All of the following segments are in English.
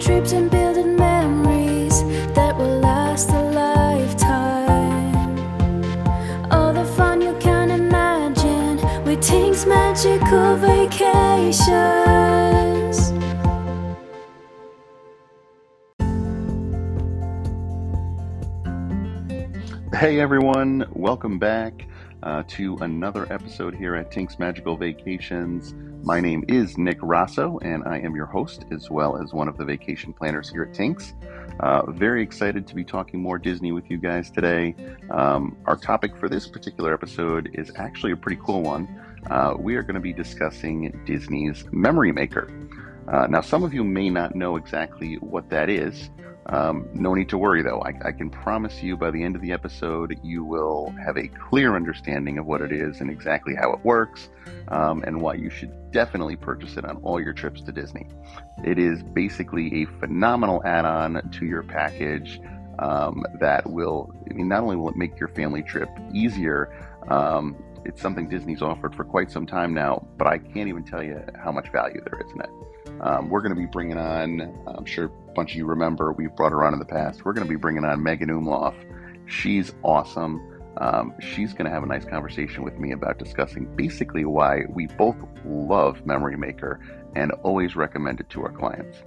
trips and building memories that will last a lifetime. All the fun you can imagine with Tink's magical vacations. Hey everyone, welcome back uh, to another episode here at Tink's Magical Vacations. My name is Nick Rosso, and I am your host as well as one of the vacation planners here at Tink's. Uh, very excited to be talking more Disney with you guys today. Um, our topic for this particular episode is actually a pretty cool one. Uh, we are going to be discussing Disney's Memory Maker. Uh, now, some of you may not know exactly what that is. Um, no need to worry though. I, I, can promise you by the end of the episode, you will have a clear understanding of what it is and exactly how it works, um, and why you should definitely purchase it on all your trips to Disney. It is basically a phenomenal add on to your package um, that will, I mean, not only will it make your family trip easier, um, it's something Disney's offered for quite some time now, but I can't even tell you how much value there is in it. Um, we're going to be bringing on, I'm sure a bunch of you remember, we've brought her on in the past. We're going to be bringing on Megan Umloff. She's awesome. Um, she's going to have a nice conversation with me about discussing basically why we both love Memory Maker and always recommend it to our clients.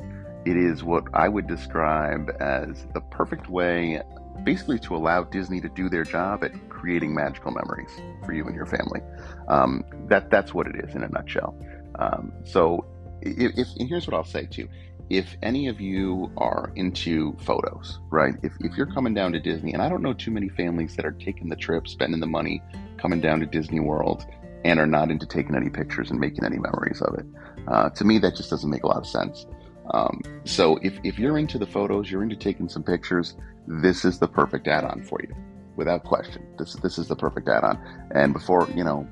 It is what I would describe as the perfect way, basically, to allow Disney to do their job at creating magical memories for you and your family. Um, that that's what it is in a nutshell. Um, so if, if and here's what I'll say too. If any of you are into photos, right? If, if you're coming down to Disney, and I don't know too many families that are taking the trip, spending the money, coming down to Disney World, and are not into taking any pictures and making any memories of it. Uh, to me, that just doesn't make a lot of sense. Um, so if, if you're into the photos, you're into taking some pictures, this is the perfect add-on for you, without question. This this is the perfect add-on. And before you know,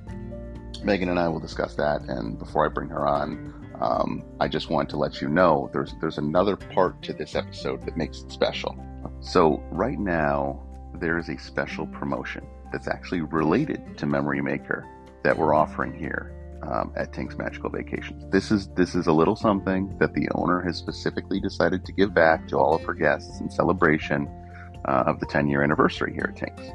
Megan and I will discuss that. And before I bring her on, um, I just want to let you know there's there's another part to this episode that makes it special. So right now there is a special promotion that's actually related to Memory Maker that we're offering here um, at Tink's Magical Vacations. This is this is a little something that the owner has specifically decided to give back to all of her guests in celebration uh, of the 10 year anniversary here at Tink's.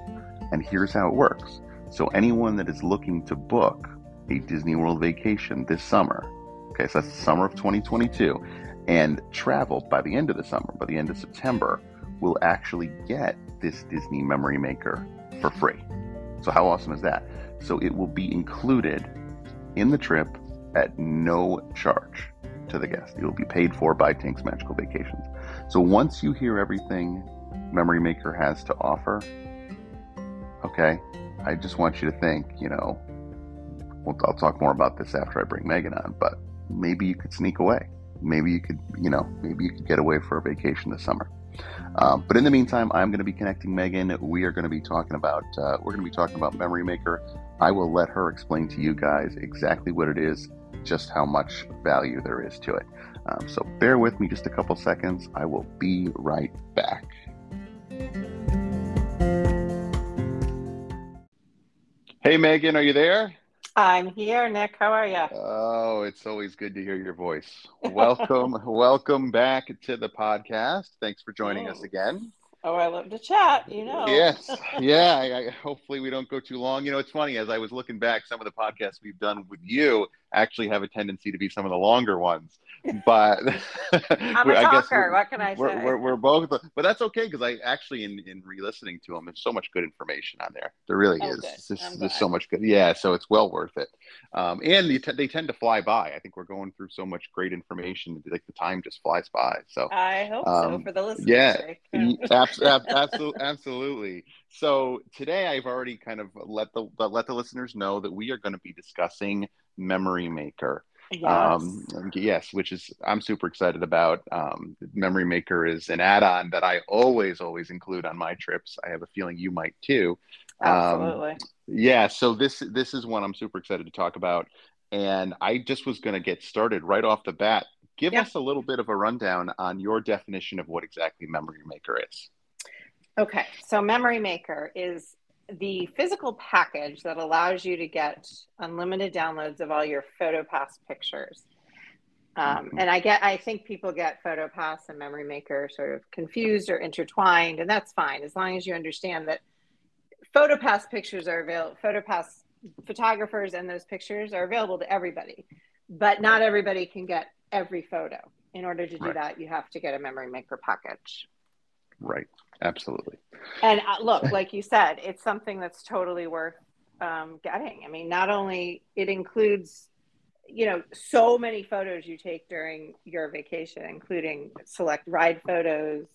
And here's how it works. So anyone that is looking to book a Disney World vacation this summer Okay, so that's the summer of 2022. And travel by the end of the summer, by the end of September, will actually get this Disney Memory Maker for free. So, how awesome is that? So, it will be included in the trip at no charge to the guest. It will be paid for by Tink's Magical Vacations. So, once you hear everything Memory Maker has to offer, okay, I just want you to think, you know, I'll talk more about this after I bring Megan on, but maybe you could sneak away. Maybe you could, you know, maybe you could get away for a vacation this summer. Um, but in the meantime, I'm going to be connecting Megan. We are going to be talking about uh, we're going to be talking about Memory Maker. I will let her explain to you guys exactly what it is, just how much value there is to it. Um, so bear with me just a couple seconds. I will be right back. Hey Megan, are you there? I'm here, Nick. How are you? Oh, it's always good to hear your voice. Welcome, welcome back to the podcast. Thanks for joining us again. Oh, oh I love to chat. You know. Yes, yeah. I, I, hopefully, we don't go too long. You know, it's funny as I was looking back, some of the podcasts we've done with you actually have a tendency to be some of the longer ones. But I'm a talker. what can I we're, say? We're, we're both, but that's okay because I actually, in, in re-listening to them, there's so much good information on there. There really Oh, is. Just- there's so much good. Yeah, so it's well worth it. Um, and they, t- they tend to fly by. I think we're going through so much great information. Like the time just flies by. So I hope so Um, for the listeners' yeah, sake. absolutely, absolutely. So today I've already kind of let the let the listeners know that we are going to be discussing Memory Maker. Yes. Um, yes, which is I'm super excited about. Um, Memory Maker is an add-on that I always always include on my trips. I have a feeling you might too. Um, Absolutely. yeah, so this this is one I'm super excited to talk about, and I just was going to get started right off the bat. Give Yeah. us a little bit of a rundown on your definition of what exactly Memory Maker is. Okay, so Memory Maker is the physical package that allows you to get unlimited downloads of all your PhotoPass pictures. Um, and I get, I think people get PhotoPass and Memory Maker sort of confused or intertwined, and that's fine as long as you understand that PhotoPass pictures are available. PhotoPass photographers and those pictures are available to everybody, but not everybody can get every photo. In order to do Right. that, you have to get a Memory Maker package. Right. Absolutely. And uh, look, like you said, it's something that's totally worth um, getting. I mean, not only it includes, you know, so many photos you take during your vacation, including select ride photos,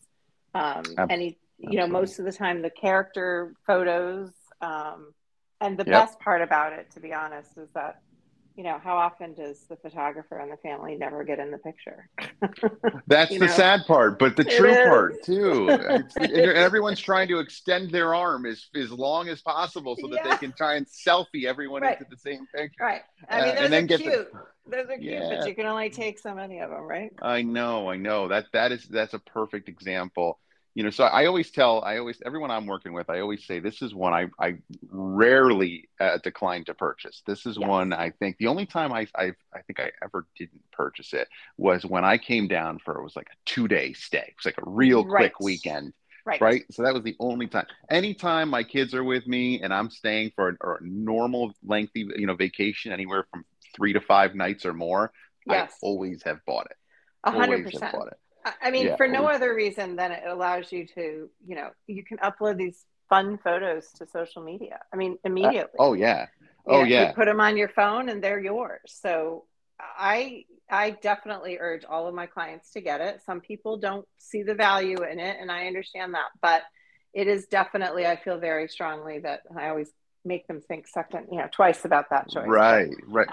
um, Ab- any, you know, absolutely. most of the time the character photos. Um, and the Yep. best part about it, to be honest, is that, you know, how often does the photographer and the family never get in the picture? That's the know? sad part, but the It true is. part too. It's, everyone's trying to extend their arm as as long as possible so that Yeah. they can try and selfie everyone Right. into the same picture. right. I Uh, mean, and those then are get the- cute. Those are cute, Yeah. but you can only take so many of them, right? I know, I know that that is that's a perfect example. You know, so I always tell, I always everyone I'm working with, I always say this is one I I rarely uh, decline to purchase. This is Yes. one I think the only time I I I think I ever didn't purchase it was when I came down for it was like a two day stay. It was like a real quick weekend. Right. right? So that was the only time. Anytime my kids are with me and I'm staying for a, or a normal lengthy, you know, vacation, anywhere from three to five nights or more, Yes. I always have bought it. A hundred Always have percent. I mean, Yeah, for no other reason than it allows you to, you know, you can upload these fun photos to social media. I mean, uh, immediately. Oh yeah. You Oh know, yeah. You put them on your phone and they're yours. So I I definitely urge all of my clients to get it. Some people don't see the value in it, and I understand that, but it is definitely. I feel very strongly that I always make them think second, you know, twice about that choice. Right, right.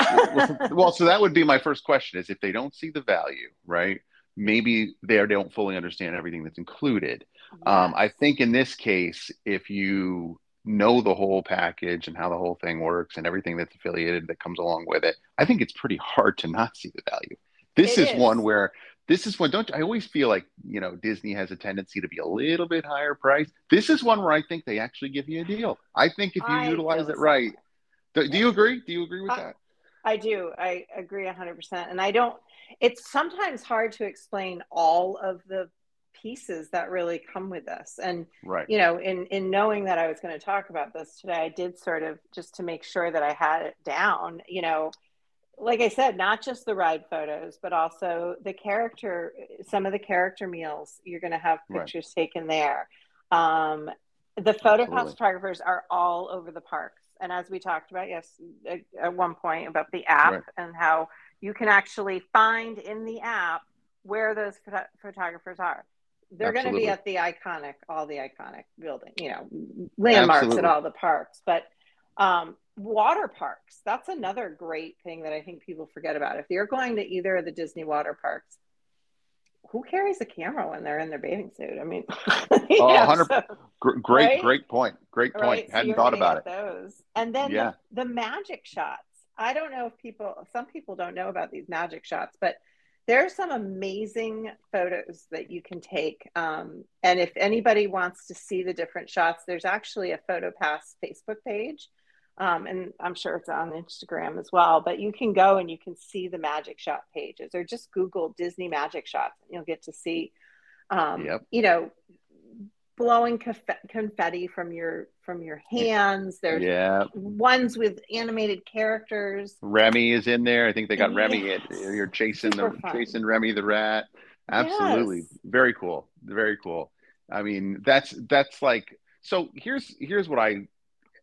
well, so that would be my first question: is if they don't see the value, right? Maybe they don't fully understand everything that's included. Um, I think in this case, if you know the whole package and how the whole thing works and everything that's affiliated that comes along with it, I think it's pretty hard to not see the value. This is, is. one where this is one. Don't I always feel like you know Disney has a tendency to be a little bit higher price. This is one where I think they actually give you a deal. I think if you I utilize it right, do, do you agree? Do you agree with Uh, that? I do. I agree 100%. And I don't, it's sometimes hard to explain all of the pieces that really come with this. And, Right. you know, in, in knowing that I was going to talk about this today, I did sort of just to make sure that I had it down, you know, like I said, not just the ride photos, but also the character, some of the character meals, you're going to have Right. pictures taken there. Um, the photo Absolutely. photographers are all over the parks. And as we talked about, yes, at- at one point about the app Right. and how you can actually find in the app where those photo- photographers are. They're going to be at the iconic, all the iconic building, you know, landmarks Absolutely. at all the parks. But um, water parks, that's another great thing that I think people forget about. If you're going to either of the Disney water parks, who carries a camera when they're in their bathing suit? I mean, you Oh, 100 so- great, Right? great point. Great point. right? Hadn't you're thought about it. Those, and then Yeah. the, the magic shots. I don't know if people, some people don't know about these magic shots, but there are some amazing photos that you can take. Um, and if anybody wants to see the different shots, there's actually a PhotoPass Facebook page. Um, and I'm sure it's on Instagram as well, but you can go and you can see the magic shot pages or just Google Disney magic shots and you'll get to see, um, Yep. you know, blowing conf- confetti from your from your hands. There's Yeah. ones with animated characters. Remy is in there. I think they got Remy. Yes. You're chasing Super the fun. chasing Remy the rat. Absolutely, Yes. very cool. Very cool. I mean, that's that's like so. Here's here's what I.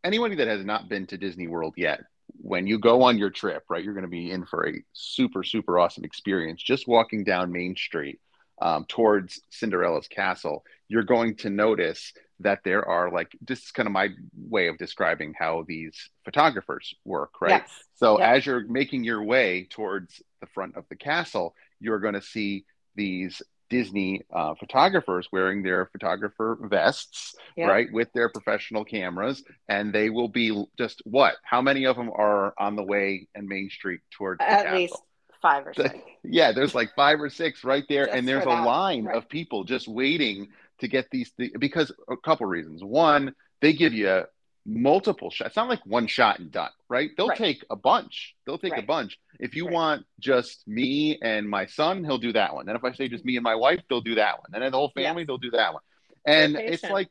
Anybody that has not been to Disney World yet, when you go on your trip, right, you're going to be in for a super super awesome experience. Just walking down Main Street um, towards Cinderella's castle, you're going to notice that there are like this is kind of my way of describing how these photographers work, right? Yes. So Yep. as you're making your way towards the front of the castle, you're going to see these Disney uh, photographers wearing their photographer vests, right, with their professional cameras, and they will be just what? How many of them are on the way and Main Street towards the At castle? least five or six. Yeah, there's like five or six right there, Just and there's a line right. of people just waiting to get these th- because a couple reasons. One, they give you multiple shots. It's not like one shot and done, right? They'll Right. take a bunch. They'll take a bunch. If you Right. want just me and my son, he'll do that one. Then if I say just me and my wife, they'll do that one. And then the whole family, Yes. they'll do that one. And it's like,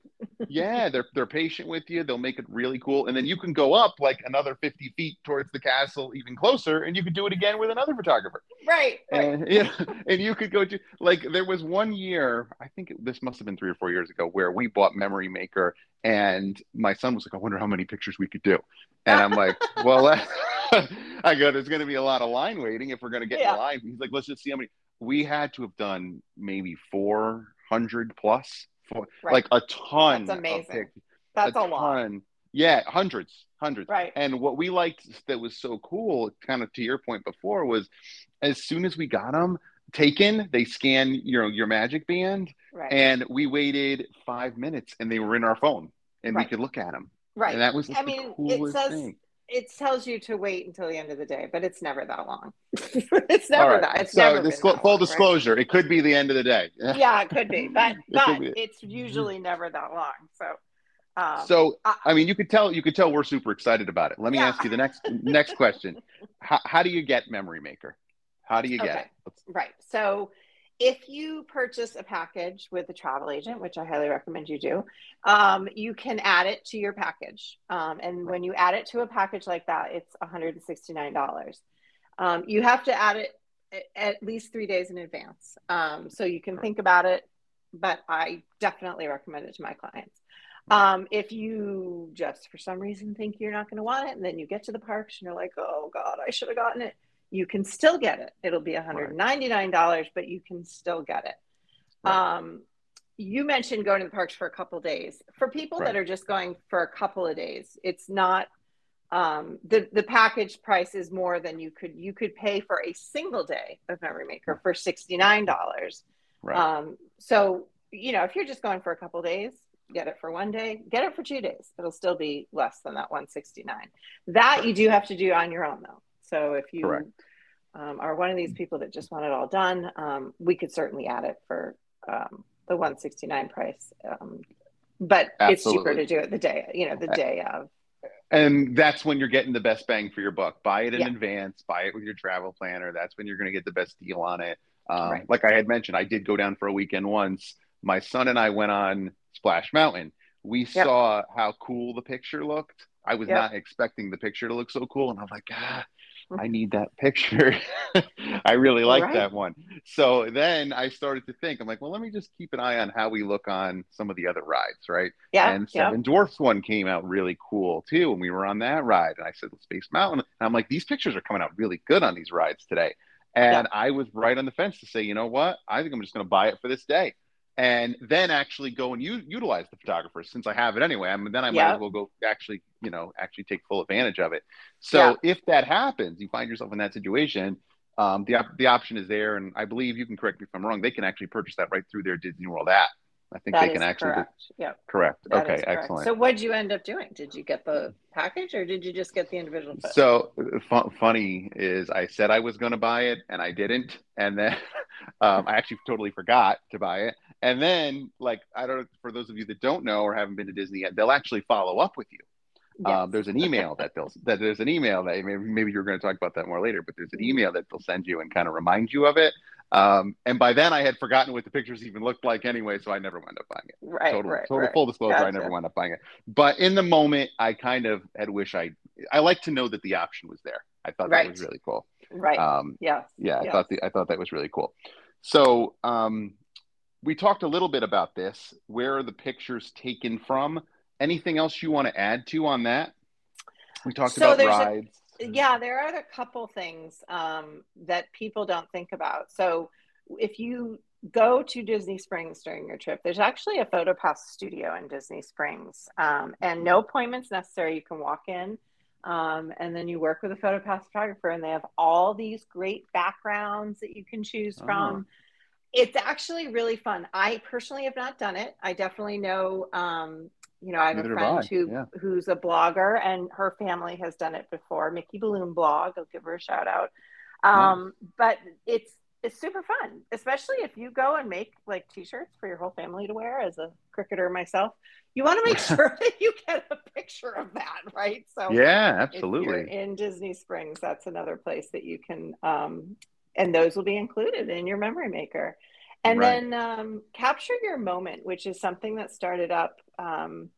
yeah, they're they're patient with you. They'll make it really cool, and then you can go up like another fifty feet towards the castle, even closer, and you could do it again with another photographer. Right. right. And yeah, and you could go to like there was one year, I think it, this must have been three or four years ago, where we bought Memory Maker, and my son was like, "I wonder how many pictures we could do," and I'm like, "Well, I go, there's going to be a lot of line waiting if we're going to get in Yeah. the line." He's like, "Let's just see how many." We had to have done maybe 400 plus, four, Right. like a ton. That's of amazing. That's a, lot. ton. Yeah, hundreds, hundreds. Right. And what we liked that was so cool, kind of to your point before, was as soon as we got them taken, they scan your your magic band, Right. and we waited five minutes, and they were in our phone, and we could look at them. right. And that was I the mean, it says- thing. It tells you to wait until the end of the day, but it's never that long. it's never right. that. It's so never disclo- full long, right? disclosure, it could be the end of the day. Yeah, it could be, but but be. it's usually never that long. So, um, so I- I mean, you could tell you could tell we're super excited about it. Let me Yeah. ask you the next next question. How, how do you get Memory Maker? How do you get Okay. it? Let's- Right. So if you purchase a package with a travel agent, which I highly recommend you do, um, you can add it to your package. Um, and when you add it to a package like that, it's $169. Um, you have to add it at least three days in advance. Um, so you can think about it, but I definitely recommend it to my clients. Um, if you just for some reason think you're not going to want it, and then you get to the parks and you're like, oh God, I should have gotten it you can still get it. It'll be $199, but you can still get it. Right. Um, you mentioned going to the parks for a couple days. For people Right. that are just going for a couple of days, it's not um, the the package price is more than you could you could pay for a single day of Memory Maker for sixty nine dollars. Right. Um, so you know if you're just going for a couple of days, get it for one day, get it for two days. It'll still be less than that one sixty nine. That you do have to do on your own though. So if you um, are one of these people that just want it all done, um, we could certainly add it for um, the 169 price. Um, but it's cheaper to do it the day, you know, the day of. and that's when you're getting the best bang for your buck. Buy it in Yeah. advance. Buy it with your travel planner. That's when you're going to get the best deal on it. Um, Right. Like I had mentioned, I did go down for a weekend once. My son and I went on Splash Mountain. We Yep. saw how cool the picture looked. I was Yep. not expecting the picture to look so cool, and I'm like, ah, I need that picture. I really like Right. that one. So then I started to think, I'm like, well, let me just keep an eye on how we look on some of the other rides, right? Yeah. and yeah. Seven Dwarfs one came out really cool too. And we were on that ride. And I said, Space Mountain. And I'm like, these pictures are coming out really good on these rides today. And I was right on the fence to say, you know what? I think I'm just going to buy it for this day. And then actually go and u- utilize the photographer since I have it anyway. I mean, then I might Yeah. as well go actually, you know, actually take full advantage of it. So if that happens, you find yourself in that situation, um, the, op- the option is there. And I believe you can correct me if I'm wrong. They can actually purchase that right through their Disney World app. I think That they can actually correct. Yeah. correct. that okay, correct. excellent. So what did you end up doing? Did you get the package or did you just get the individual? photo? So fu- funny is I said I was going to buy it and I didn't, and then um, I actually totally forgot to buy it. And then, like I don't, for those of you that don't know or haven't been to Disney yet, they'll actually follow up with you. Yes. Um, there's an email that they'll that there's an email that maybe, maybe you're going to talk about that more later, but there's an email that they'll send you and kind of remind you of it. Um, and by then, I had forgotten what the pictures even looked like anyway, so I never wound up buying it right, total, right, total right. full disclosure. I never wound up buying it, but in the moment, I kind of had wish I. I like to know that the option was there. I thought that was really cool. Right. Um, yeah. yeah, I yes. thought the, I thought that was really cool. So um, we talked a little bit about this. Where are the pictures taken from? Anything else you want to add to on that? We talked So about there's a- rides. yeah there are a couple things um, that people don't think about so if you go to disney springs during your trip there's actually a photopass studio in disney springs um, and no appointments necessary you can walk in um, and then you work with a photopass photographer and they have all these great backgrounds that you can choose Oh. from it's actually really fun i personally have not done it i definitely know um, you know, I have Neither a friend who yeah. who's a blogger, and her family has done it before. Mickey Balloon blog. I'll give her a shout out. Um, But it's it's super fun, especially if you go and make like t-shirts for your whole family to wear as a cricketer myself. You want to make sure that you get a picture of that, right? So yeah, absolutely. in Disney Springs, that's another place that you can um, and those will be included in your memory maker. And Right. then um, capture your moment, which is something that started up um,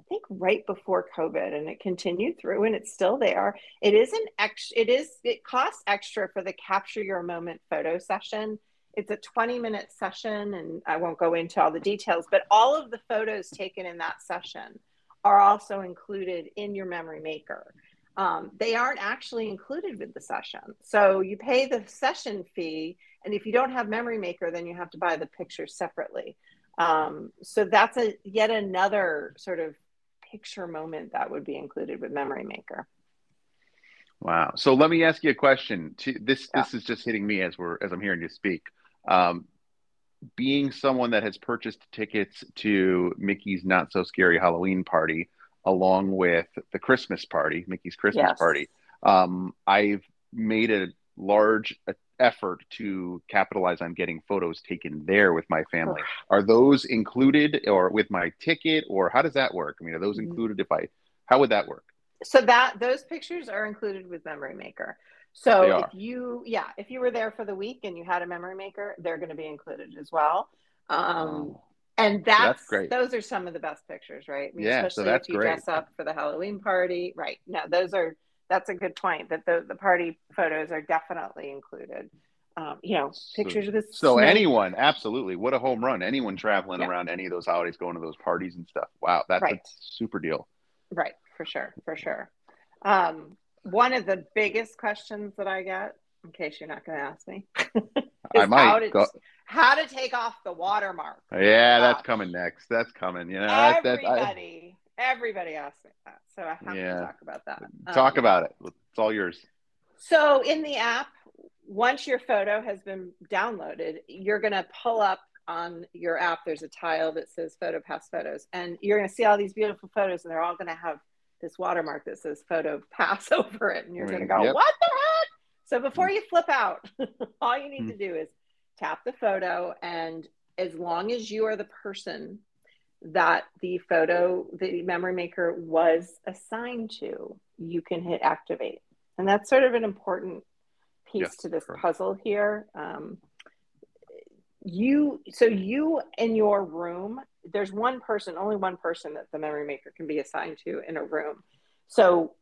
I think right before COVID and it continued through and it's still there. It is an ex it is it costs extra for the capture your moment photo session. It's a 20 minute session and I won't go into all the details, but all of the photos taken in that session are also included in your memory maker. Um, they aren't actually included with the session. So you pay the session fee, and if you don't have memory maker, then you have to buy the pictures separately. Um, so that's a yet another sort of picture moment that would be included with memory maker. Wow. So let me ask you a question. To, this Yeah. this is just hitting me as we're as I'm hearing you speak. Um, being someone that has purchased tickets to Mickey's Not So Scary Halloween party, along with the Christmas party, Mickey's Christmas Yes. party, um, I've made a large effort to capitalize on getting photos taken there with my family. Are those included, or with my ticket, or how does that work? I mean, are those Mhm. included? If I, how would that work? So that those pictures are included with memory maker. So if you yeah, if you were there for the week and you had a memory maker, they're going to be included as well. Um, Oh. And that's, that's great. Those are some of the best pictures, right? I mean, Yeah, so especially that's if you great. dress up for the Halloween party, right? No, those are that's a good point. That the the party photos are definitely included. Um, you know, So- of with So anyone, absolutely, what a home run! Anyone traveling Yeah. around any of those holidays, going to those parties and stuff. Wow, that's Right. a super deal. Right, for sure, for sure. Um, one of the biggest questions that I get, in case you're not going to ask me, I is how might to go. how to take off the watermark. Yeah, that's coming next. That's coming. You know, that, that, I, Everybody, everybody asks me that, so I have Yeah. to talk about that. talk Um, about it. It's all yours. So in the app, once your photo has been downloaded, you're going to pull up on your app. There's a tile that says Photo Pass Photos, and you're going to see all these beautiful photos, and they're all going to have this watermark that says Photo Pass over it, and you're going to go, Yep. "What the heck?" So before you flip out, all you need to do is tap the photo, and as long as you are the person that the photo, the memory maker was assigned to, you can hit activate. And that's sort of an important piece Yes, to this correct. puzzle here. Um, you, so you in your room, there's one person, only one person that the memory maker can be assigned to in a room. So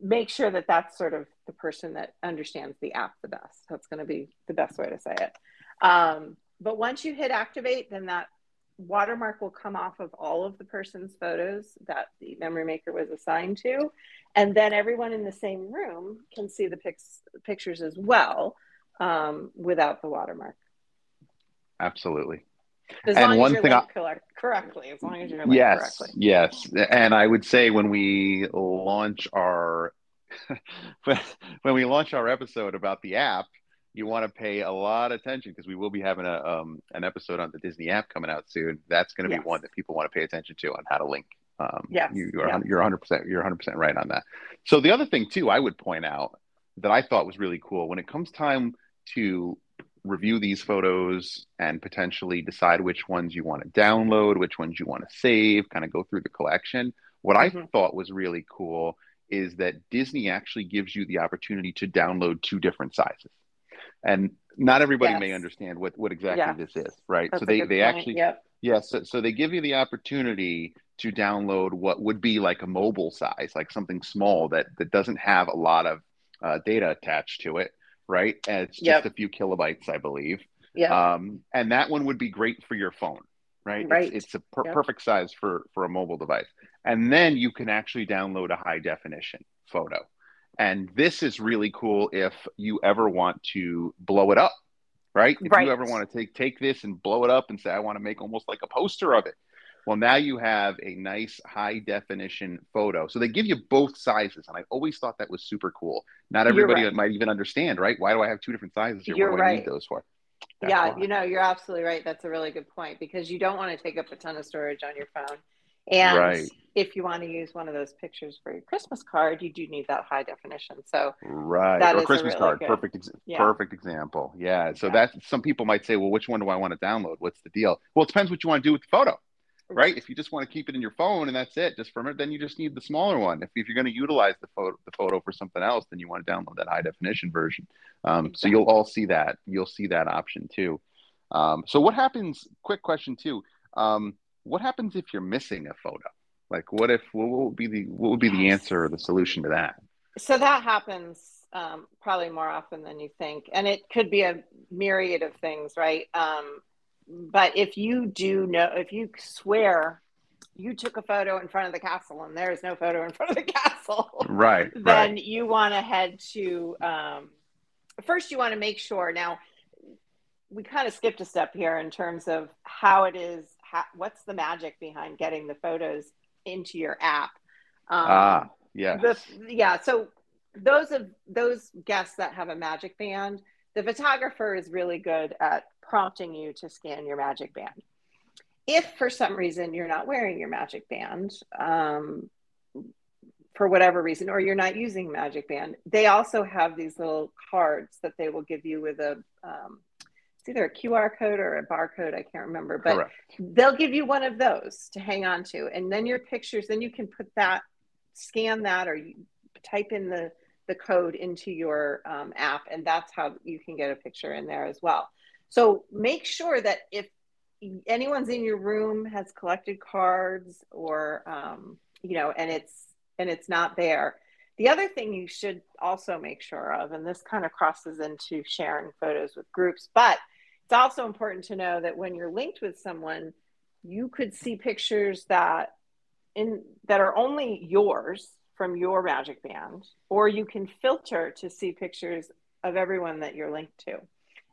make sure that that's sort of the person that understands the app the best. That's going to be the best way to say it. Um, but once you hit activate, then that watermark will come off of all of the person's photos that the memory maker was assigned to. And then everyone in the same room can see the pics, pictures as well um, without the watermark. Absolutely. As And one thing I- correctly, as long as you're Yes, correctly. yes. And I would say when we launch our when we launch our episode about the app, you want to pay a lot of attention because we will be having a um, an episode on the Disney app coming out soon. That's going to Yes. be one that people want to pay attention to on how to link. Um, Yes, you, you're yeah. you're 100 percent you're 100 percent right on that. So the other thing too, I would point out that I thought was really cool when it comes time to review these photos and potentially decide which ones you want to download, which ones you want to save, kind of go through the collection. What I Mhm. thought was really cool is that Disney actually gives you the opportunity to download two different sizes. And not everybody may understand what, what exactly Yes. this is, right? That's so they, they point. actually yep. Yes, so, so they give you the opportunity to download what would be like a mobile size, like something small that that doesn't have a lot of uh, data attached to it, right? And it's just Yep. a few kilobytes, I believe. Yeah. Um, and that one would be great for your phone, right? Right. It's, it's a per- Yep. perfect size for for a mobile device. And then you can actually download a high definition photo. And this is really cool if you ever want to blow it up, right? If Right. you ever want to take take this and blow it up and say, I want to make almost like a poster of it. Well, now you have a nice high definition photo. So they give you both sizes. And I always thought that was super cool. Not everybody right. might even understand, right? Why do I have two different sizes here? You're what do I need those for? That's yeah, why. you know, you're absolutely right. That's a really good point because you don't want to take up a ton of storage on your phone. And Right. if you want to use one of those pictures for your Christmas card, you do need that high definition. So Right. That or Christmas really card. good- Perfect. Ex- Yeah. Perfect example. Yeah. So Yeah. that's some people might say, well, which one do I want to download? What's the deal? Well, it depends what you want to do with the photo, right? If you just want to keep it in your phone and that's it, just from it, then you just need the smaller one. If, if you're going to utilize the photo, the photo for something else, then you want to download that high definition version. Um, So you'll all see that. You'll see that option too. Um, so what happens? Quick question too. Um, what happens if you're missing a photo? Like, what if? What would be the what would be the answer or the solution to that? so that happens um, probably more often than you think, and it could be a myriad of things, right? But if you do know, if you swear you took a photo in front of the castle and there is no photo in front of the castle, Right. then Right. you want to head to um, first you want to make sure now we kind of skipped a step here in terms of how it is how, what's the magic behind getting the photos into your app um, Ah. Yeah. yeah so those of those guests that have a magic band the photographer is really good at prompting you to scan your magic band if for some reason you're not wearing your magic band um, for whatever reason or you're not using magic band they also have these little cards that they will give you with a um, it's either a qr code or a barcode i can't remember but Correct. they'll give you one of those to hang on to and then your pictures then you can put that scan that or you type in the the code into your um, app and that's how you can get a picture in there as well so make sure that if anyone's in your room has collected cards or um, you know and it's and it's not there. The other thing you should also make sure of and this kind of crosses into sharing photos with groups but it's also important to know that when you're linked with someone you could see pictures that in that are only yours from your magic band or you can filter to see pictures of everyone that you're linked to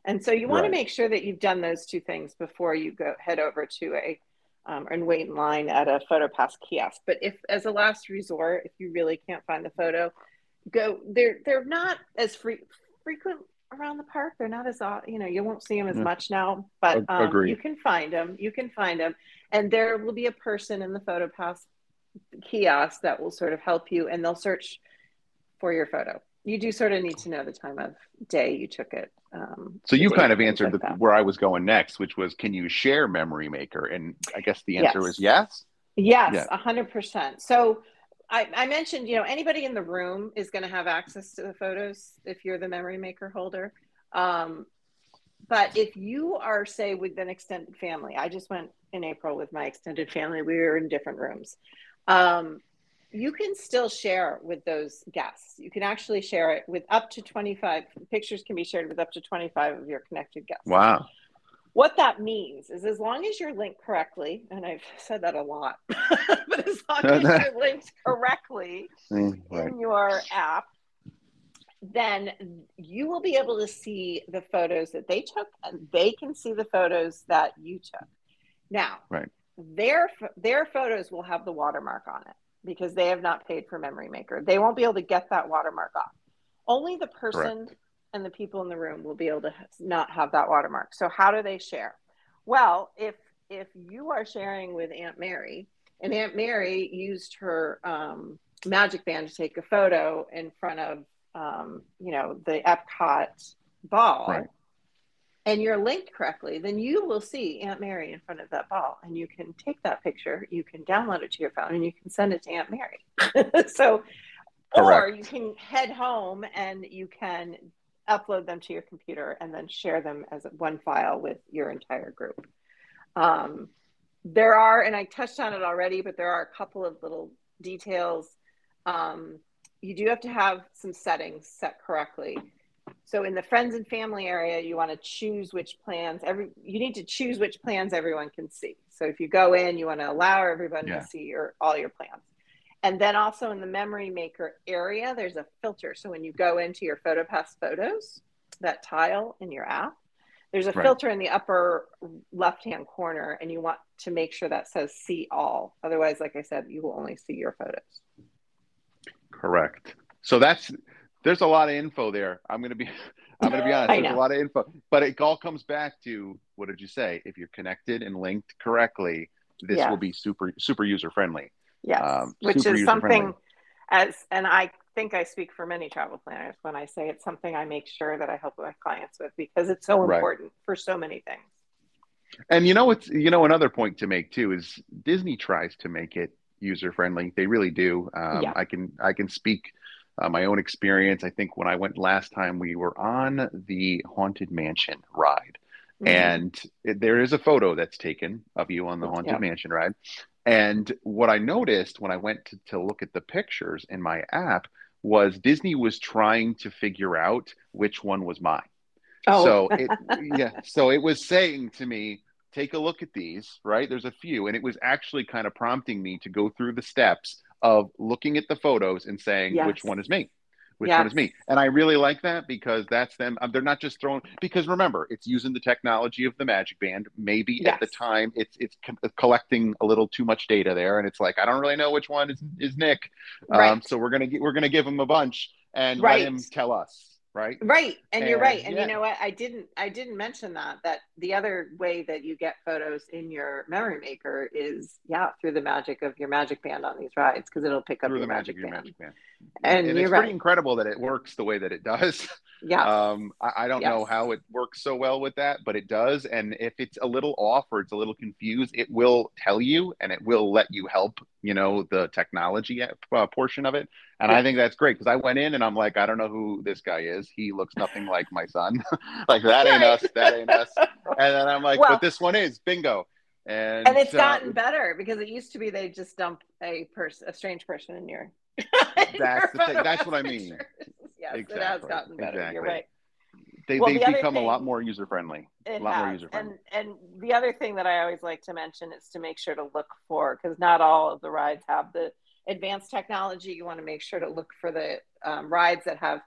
and so you want Right. to make sure that you've done those two things before you go head over to a um, and wait in line at a photopass kiosk. But if as a last resort if you really can't find the photo go they're they're not as free, frequent around the park. They're not as you know you won't see them as Yeah. much now but um, you can find them you can find them and there will be a person in the photopass kiosk that will sort of help you and they'll search for your photo you do sort of need to know the time of day you took it um, So you kind of answered like the, where I was going next, which was, can you share Memory Maker? And I guess the answer Yes. was yes. Yes, a hundred percent. So I, I mentioned, you know, anybody in the room is going to have access to the photos if you're the memory maker holder. Um, but if you are, say, with an extended family, I just went in April with my extended family. We were in different rooms. Um, you can still share with those guests. You can actually share it with up to 25 pictures can be shared with up to 25 of your connected guests. Wow. What that means is as long as you're linked correctly, and I've said that a lot, but as long as you're linked correctly Mm, in your app, then you will be able to see the photos that they took and they can see the photos that you took. Now, Right. their their photos will have the watermark on it because they have not paid for Memory Maker. They won't be able to get that watermark off. Only the person and the people in the room will be able to not have that watermark. So how do they share? Well, if if you are sharing with Aunt Mary, and Aunt Mary used her um, magic band to take a photo in front of um, you know the Epcot ball, Right. And you're linked correctly, then you will see Aunt Mary in front of that ball, and you can take that picture, you can download it to your phone, and you can send it to Aunt Mary. so, or you can head home and you can upload them to your computer and then share them as one file with your entire group. Um, there are, and I touched on it already, but there are a couple of little details. Um, you do have to have some settings set correctly. So in the friends and family area, you want to choose which plans every you need to choose which plans everyone can see. So if you go in, you want to allow everyone Yeah. to see your all your plans. And then also in the memory maker area, there's a filter. So when you go into your PhotoPass photos, that tile in your app, there's a Right. filter in the upper left hand corner, and you want to make sure that says see all. Otherwise, like I said, you will only see your photos. Correct. So that's there's a lot of info there. I'm gonna be I'm gonna be honest. There's a lot of info, but it all comes back to what did you say? If you're connected and linked correctly, this Yeah. will be super super user friendly. Yes, Um, which is something as, and I think I speak for many travel planners when I say it's something I make sure that I help my clients with because it's so Right. important for so many things. And you know what's you know another point to make too is Disney tries to make it user friendly. They really do. Um, Yeah. I can I can speak uh, my own experience. I think when I went last time, we were on the Haunted Mansion ride, Mm-hmm. and it, there is a photo that's taken of you on the Haunted Yeah. Mansion ride. And what I noticed when I went to, to look at the pictures in my app was Disney was trying to figure out which one was mine. oh, So it, yeah, so it was saying to me, take a look at these, right? There's a few, and it was actually kind of prompting me to go through the steps of looking at the photos and saying Yes. which one is me, which one is me, and I really like that because that's them. um, They're not just throwing because remember, it's using the technology of the Magic Band. Maybe at the time, it's it's co- collecting a little too much data there, and it's like I don't really know which one is is Nick. Um, Right. so we're gonna we're gonna give him a bunch and Right. let him tell us, right? Right, and you're right. And yeah. you know what? I didn't I didn't mention that that the other way that you get photos in your memory maker is yeah, through the magic of your magic band on these rides because it'll pick up through your the magic, magic, your band. magic band. And it's you're pretty right. incredible that it works the way that it does. Yeah. Um, I, I don't know how it works so well with that, but it does. And if it's a little off or it's a little confused, it will tell you and it will let you help, you know, the technology uh, portion of it. And I think that's great because I went in and I'm like, I don't know who this guy is. He looks nothing like my son. like that ain't Right. us. That ain't us. And then I'm like, Well- but this one is bingo. And, and it's uh, gotten better because it used to be they just dump a person a strange person in your in That's your the thing. That's what I mean. yes it has gotten better you're right they, Well, they've the become a lot more user friendly. a lot more user friendly. and and the other thing that i always like to mention is to make sure to look for because not all of the rides have the advanced technology you want to make sure to look for the um, rides that have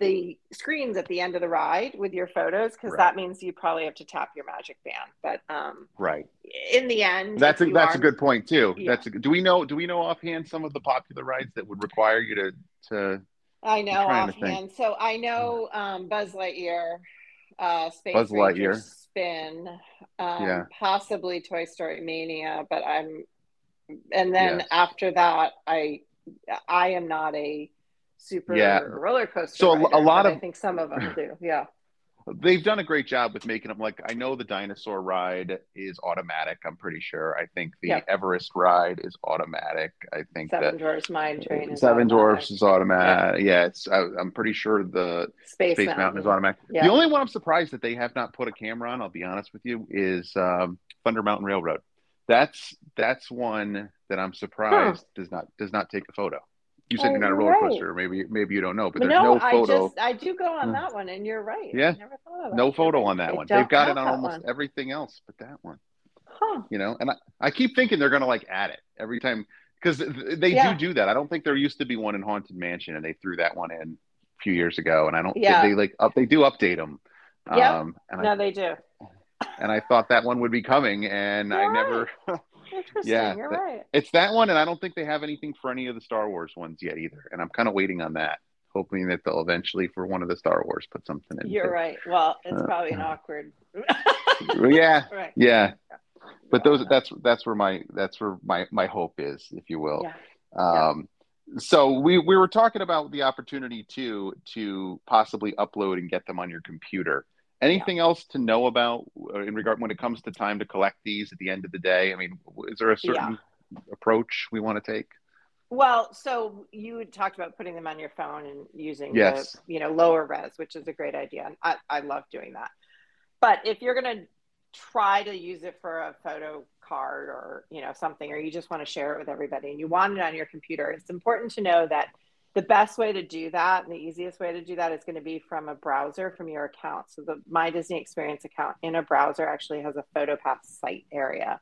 the screens at the end of the ride with your photos because Right. that means you probably have to tap your magic band but um, Right. in the end That's a, that's are- a good point too. Yeah. That's a, do we know do we know offhand some of the popular rides that would require you to to I know trying to think. offhand. So I know um, Buzz Lightyear, uh, Space Buzz Ranger Lightyear. Spin, um, Yeah. possibly Toy Story Mania, but I'm, and then Yes. after that, I, I am not a super Yeah. roller coaster. So a- a lot of- I think some of them do. Yeah. They've done a great job with making them like I know the dinosaur ride is automatic, I'm pretty sure. I think the Yep. Everest ride is automatic. I think Seven Dwarfs Mine Train. Is Seven. Dwarfs is automatic. Yeah, it's I, I'm pretty sure the Space, Space Mountain, is automatic. Yeah. The only one I'm surprised that they have not put a camera on, I'll be honest with you, is um, Thunder Mountain Railroad. That's that's one that I'm surprised does not does not take a photo. You said Oh, you're not a roller right. coaster, maybe maybe you don't know, but But there's no, no, photo, I just I do go on Hmm. that one, and you're right. I Yeah. never thought of that. no photo on that They one. They've got it on almost one. everything else but that one. Huh. You know, and I, I keep thinking they're gonna like add it every time because they Yeah. do do that. I don't think there used to be one in Haunted Mansion, and they threw that one in a few years ago, and I don't. Yeah. They, like up. They do update them. Yeah. Um, and I No, they do. and I thought that one would be coming, and I You're never. Interesting. Yeah, you're right. it's that one, and I don't think they have anything for any of the Star Wars ones yet either. And I'm kind of waiting on that, hoping that they'll eventually for one of the Star Wars put something in. You're right. Well, it's Uh, probably an awkward. Yeah, right. yeah. But those that's that's where my that's where my my hope is, if you will. Yeah. Um, so we we were talking about the opportunity to to possibly upload and get them on your computer. Anything else to know about uh, in regard when it comes to time to collect these at the end of the day? I mean, is there a certain approach we want to take? Well, so you talked about putting them on your phone and using Yes. the you know lower res, which is a great idea, and I, I love doing that. But if you're going to try to use it for a photo card or you know something, or you just want to share it with everybody, and you want it on your computer, it's important to know that the best way to do that and the easiest way to do that is going to be from a browser from your account. So the My Disney Experience account in a browser actually has a PhotoPass site area,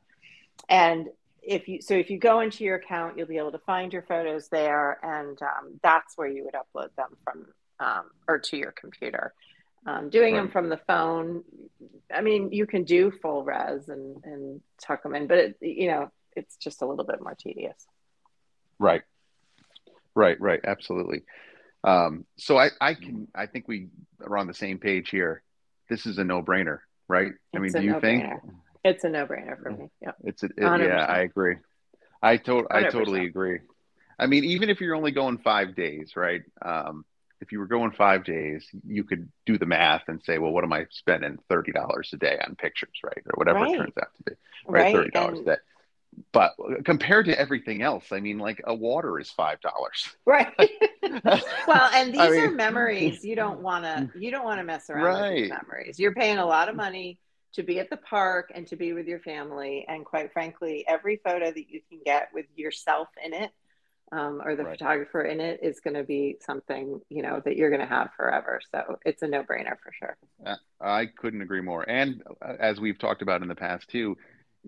and if you so if you go into your account you'll be able to find your photos there and um, that's where you would upload them from um, or to your computer um, doing them from the phone i mean you can do full res and and tuck them in but it, you know it's just a little bit more tedious Right. Right, right, absolutely. Um, so I, I can I think we are on the same page here. This is a no brainer, right? I mean, do you think? no-brainer. It's a no-brainer for me. Yeah. It's a, it, yeah, I agree. I to- I 100%. totally agree. I mean, even if you're only going five days, right? Um, if you were going five days, you could do the math and say, well, what am I spending thirty dollars a day on pictures, right, or whatever Right. it turns out to be, right? Right. Thirty dollars a day. But compared to everything else, I mean, like a water is five dollars. Right. well, and these I are mean- memories you don't want to you don't want to mess around with these memories. You're paying a lot of money to be at the park and to be with your family, and quite frankly, every photo that you can get with yourself in it. Um, or the Right. photographer in it is going to be something you know that you're going to have forever. So it's a no-brainer for sure. I couldn't agree more. And uh, as we've talked about in the past too,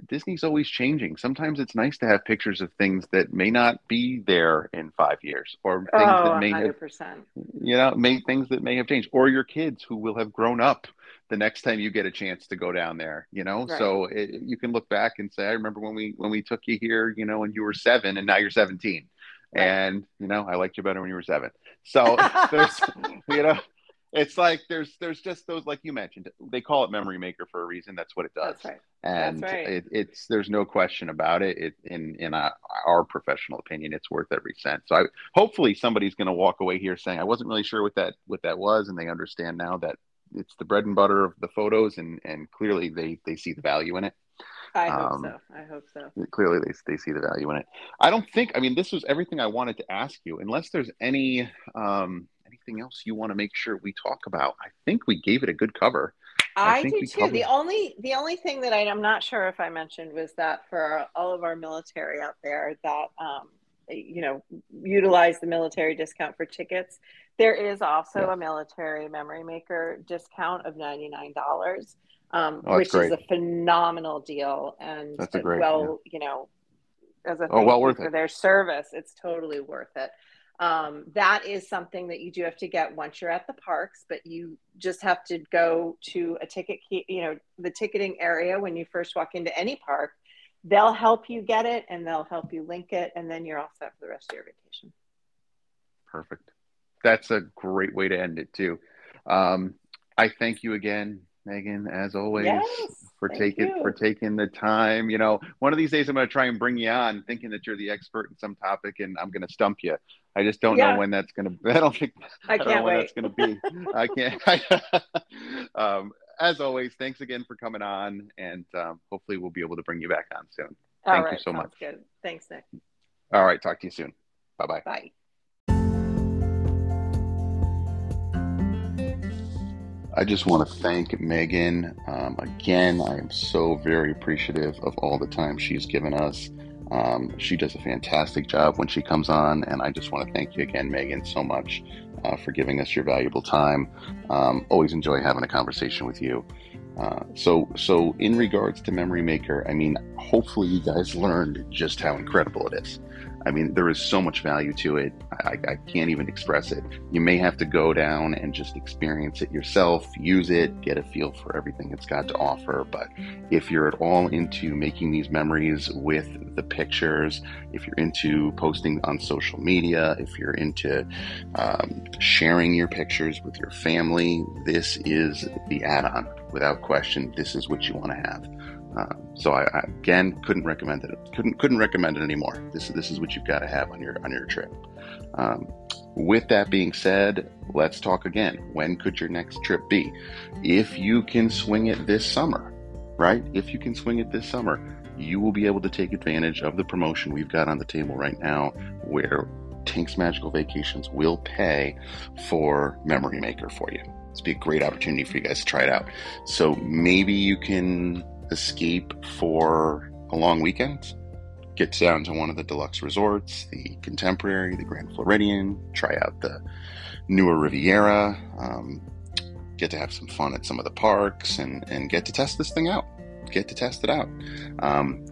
Disney's always changing. Sometimes it's nice to have pictures of things that may not be there in five years, or things Oh, that may have 100 percent. you know, may things that may have changed, or your kids who will have grown up the next time you get a chance to go down there. You know, Right. so it, you can look back and say, I remember when we when we took you here, you know, when you were seven, and now you're 17, Right. and you know, I liked you better when you were seven. So there's, you know. It's like there's there's just those like you mentioned they call it memory maker for a reason that's what it does That's right. and right. it, it's there's no question about it. It in in our, our professional opinion, it's worth every cent. So I, hopefully somebody's going to walk away here saying I wasn't really sure what that what that was, and they understand now that it's the bread and butter of the photos, and and clearly they they see the value in it. I hope Um, so. I hope so. Clearly they they see the value in it. I don't think. I mean, this was everything I wanted to ask you. Unless there's any um anything else you want to make sure we talk about, I think we gave it a good cover. I I, think do too. covered- The only the only thing that I, I'm not sure if I mentioned was that for all of our military out there that um, you know utilize the military discount for tickets, there is also Yeah. a military memory maker discount of ninety nine dollars, um, Oh, which great. is a phenomenal deal and That's a great- well you know as a Oh, well worth for it. their service, it's totally worth it. Um, that is something that you do have to get once you're at the parks, but you just have to go to a ticket, key, you know, the ticketing area when you first walk into any park. They'll help you get it and they'll help you link it, and then you're all set for the rest of your vacation. Perfect. That's a great way to end it too. Um, I thank you again, Megan, as always, Yes, for taking for taking the time. You know, one of these days I'm going to try and bring you on, thinking that you're the expert in some topic, and I'm going to stump you. I just don't Yeah. know when that's going to. I don't think I I know can't when wait. that's going to be. I can't. um, as always, thanks again for coming on, and um, hopefully we'll be able to bring you back on soon. All thank you so much. Good. Thanks, Nick. All right, talk to you soon. Bye-bye. bye. I just want to thank Megan. Um, again, I am so very appreciative of all the time she's given us. Um, she does a fantastic job when she comes on, and I just want to thank you again, Megan, so much uh, for giving us your valuable time. Um, always enjoy having a conversation with you. Uh, so, so in regards to Memory Maker, I mean, hopefully you guys learned just how incredible it is. I mean, there is so much value to it. I, I can't even express it. You may have to go down and just experience it yourself, use it, get a feel for everything it's got to offer. But if you're at all into making these memories with the pictures, if you're into posting on social media, if you're into um, sharing your pictures with your family, this is the add on. Without question, this is what you want to have. Uh, so I, I again couldn't recommend it. Couldn't couldn't recommend it anymore. This this is what you've got to have on your on your trip. Um, with that being said, let's talk again. When could your next trip be? If you can swing it this summer, right? If you can swing it this summer, you will be able to take advantage of the promotion we've got on the table right now, where Tink's Magical Vacations will pay for Memory Maker for you. It's be a great opportunity for you guys to try it out. So maybe you can escape for a long weekend, get down to one of the deluxe resorts, the Contemporary, the Grand Floridian, try out the newer Riviera, um, get to have some fun at some of the parks, and, and get to test this thing out. Get to test it out. Um,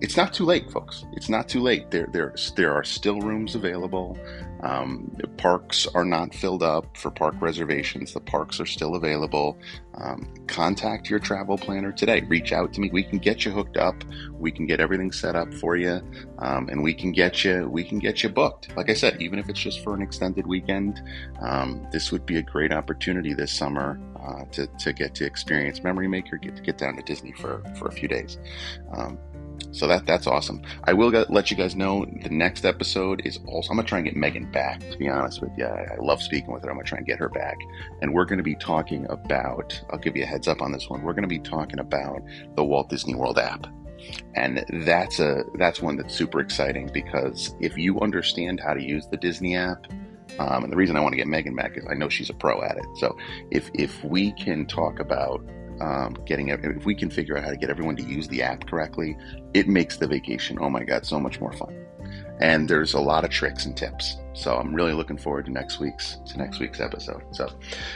it's not too late, folks. It's not too late. There, there, there are still rooms available. Um, parks are not filled up for park reservations. The parks are still available. Um, contact your travel planner today. Reach out to me. We can get you hooked up. We can get everything set up for you, um, and we can get you we can get you booked. Like I said, even if it's just for an extended weekend, um, this would be a great opportunity this summer uh, to to get to experience Memory Maker, get to get down to Disney for for a few days. So that that's awesome. I will get, let you guys know the next episode is also. I'm gonna try and get Megan back. To be honest with you, I, I love speaking with her. I'm gonna try and get her back, and we're gonna be talking about. I'll give you a heads up on this one. We're gonna be talking about the Walt Disney World app, and that's a that's one that's super exciting because if you understand how to use the Disney app. Um, and the reason I want to get Megan back is I know she's a pro at it. So if if we can talk about um, getting if we can figure out how to get everyone to use the app correctly, it makes the vacation, oh my God, so much more fun. And there's a lot of tricks and tips. So I'm really looking forward to next week's to next week's episode. So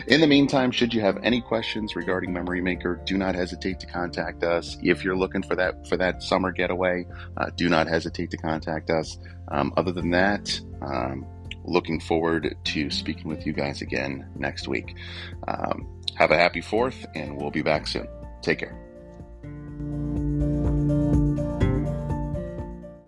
in the meantime, should you have any questions regarding Memory Maker, do not hesitate to contact us. If you're looking for that for that summer getaway, uh, do not hesitate to contact us. Um, other than that, um, looking forward to speaking with you guys again next week. Um, have a happy 4th, and we'll be back soon. Take care.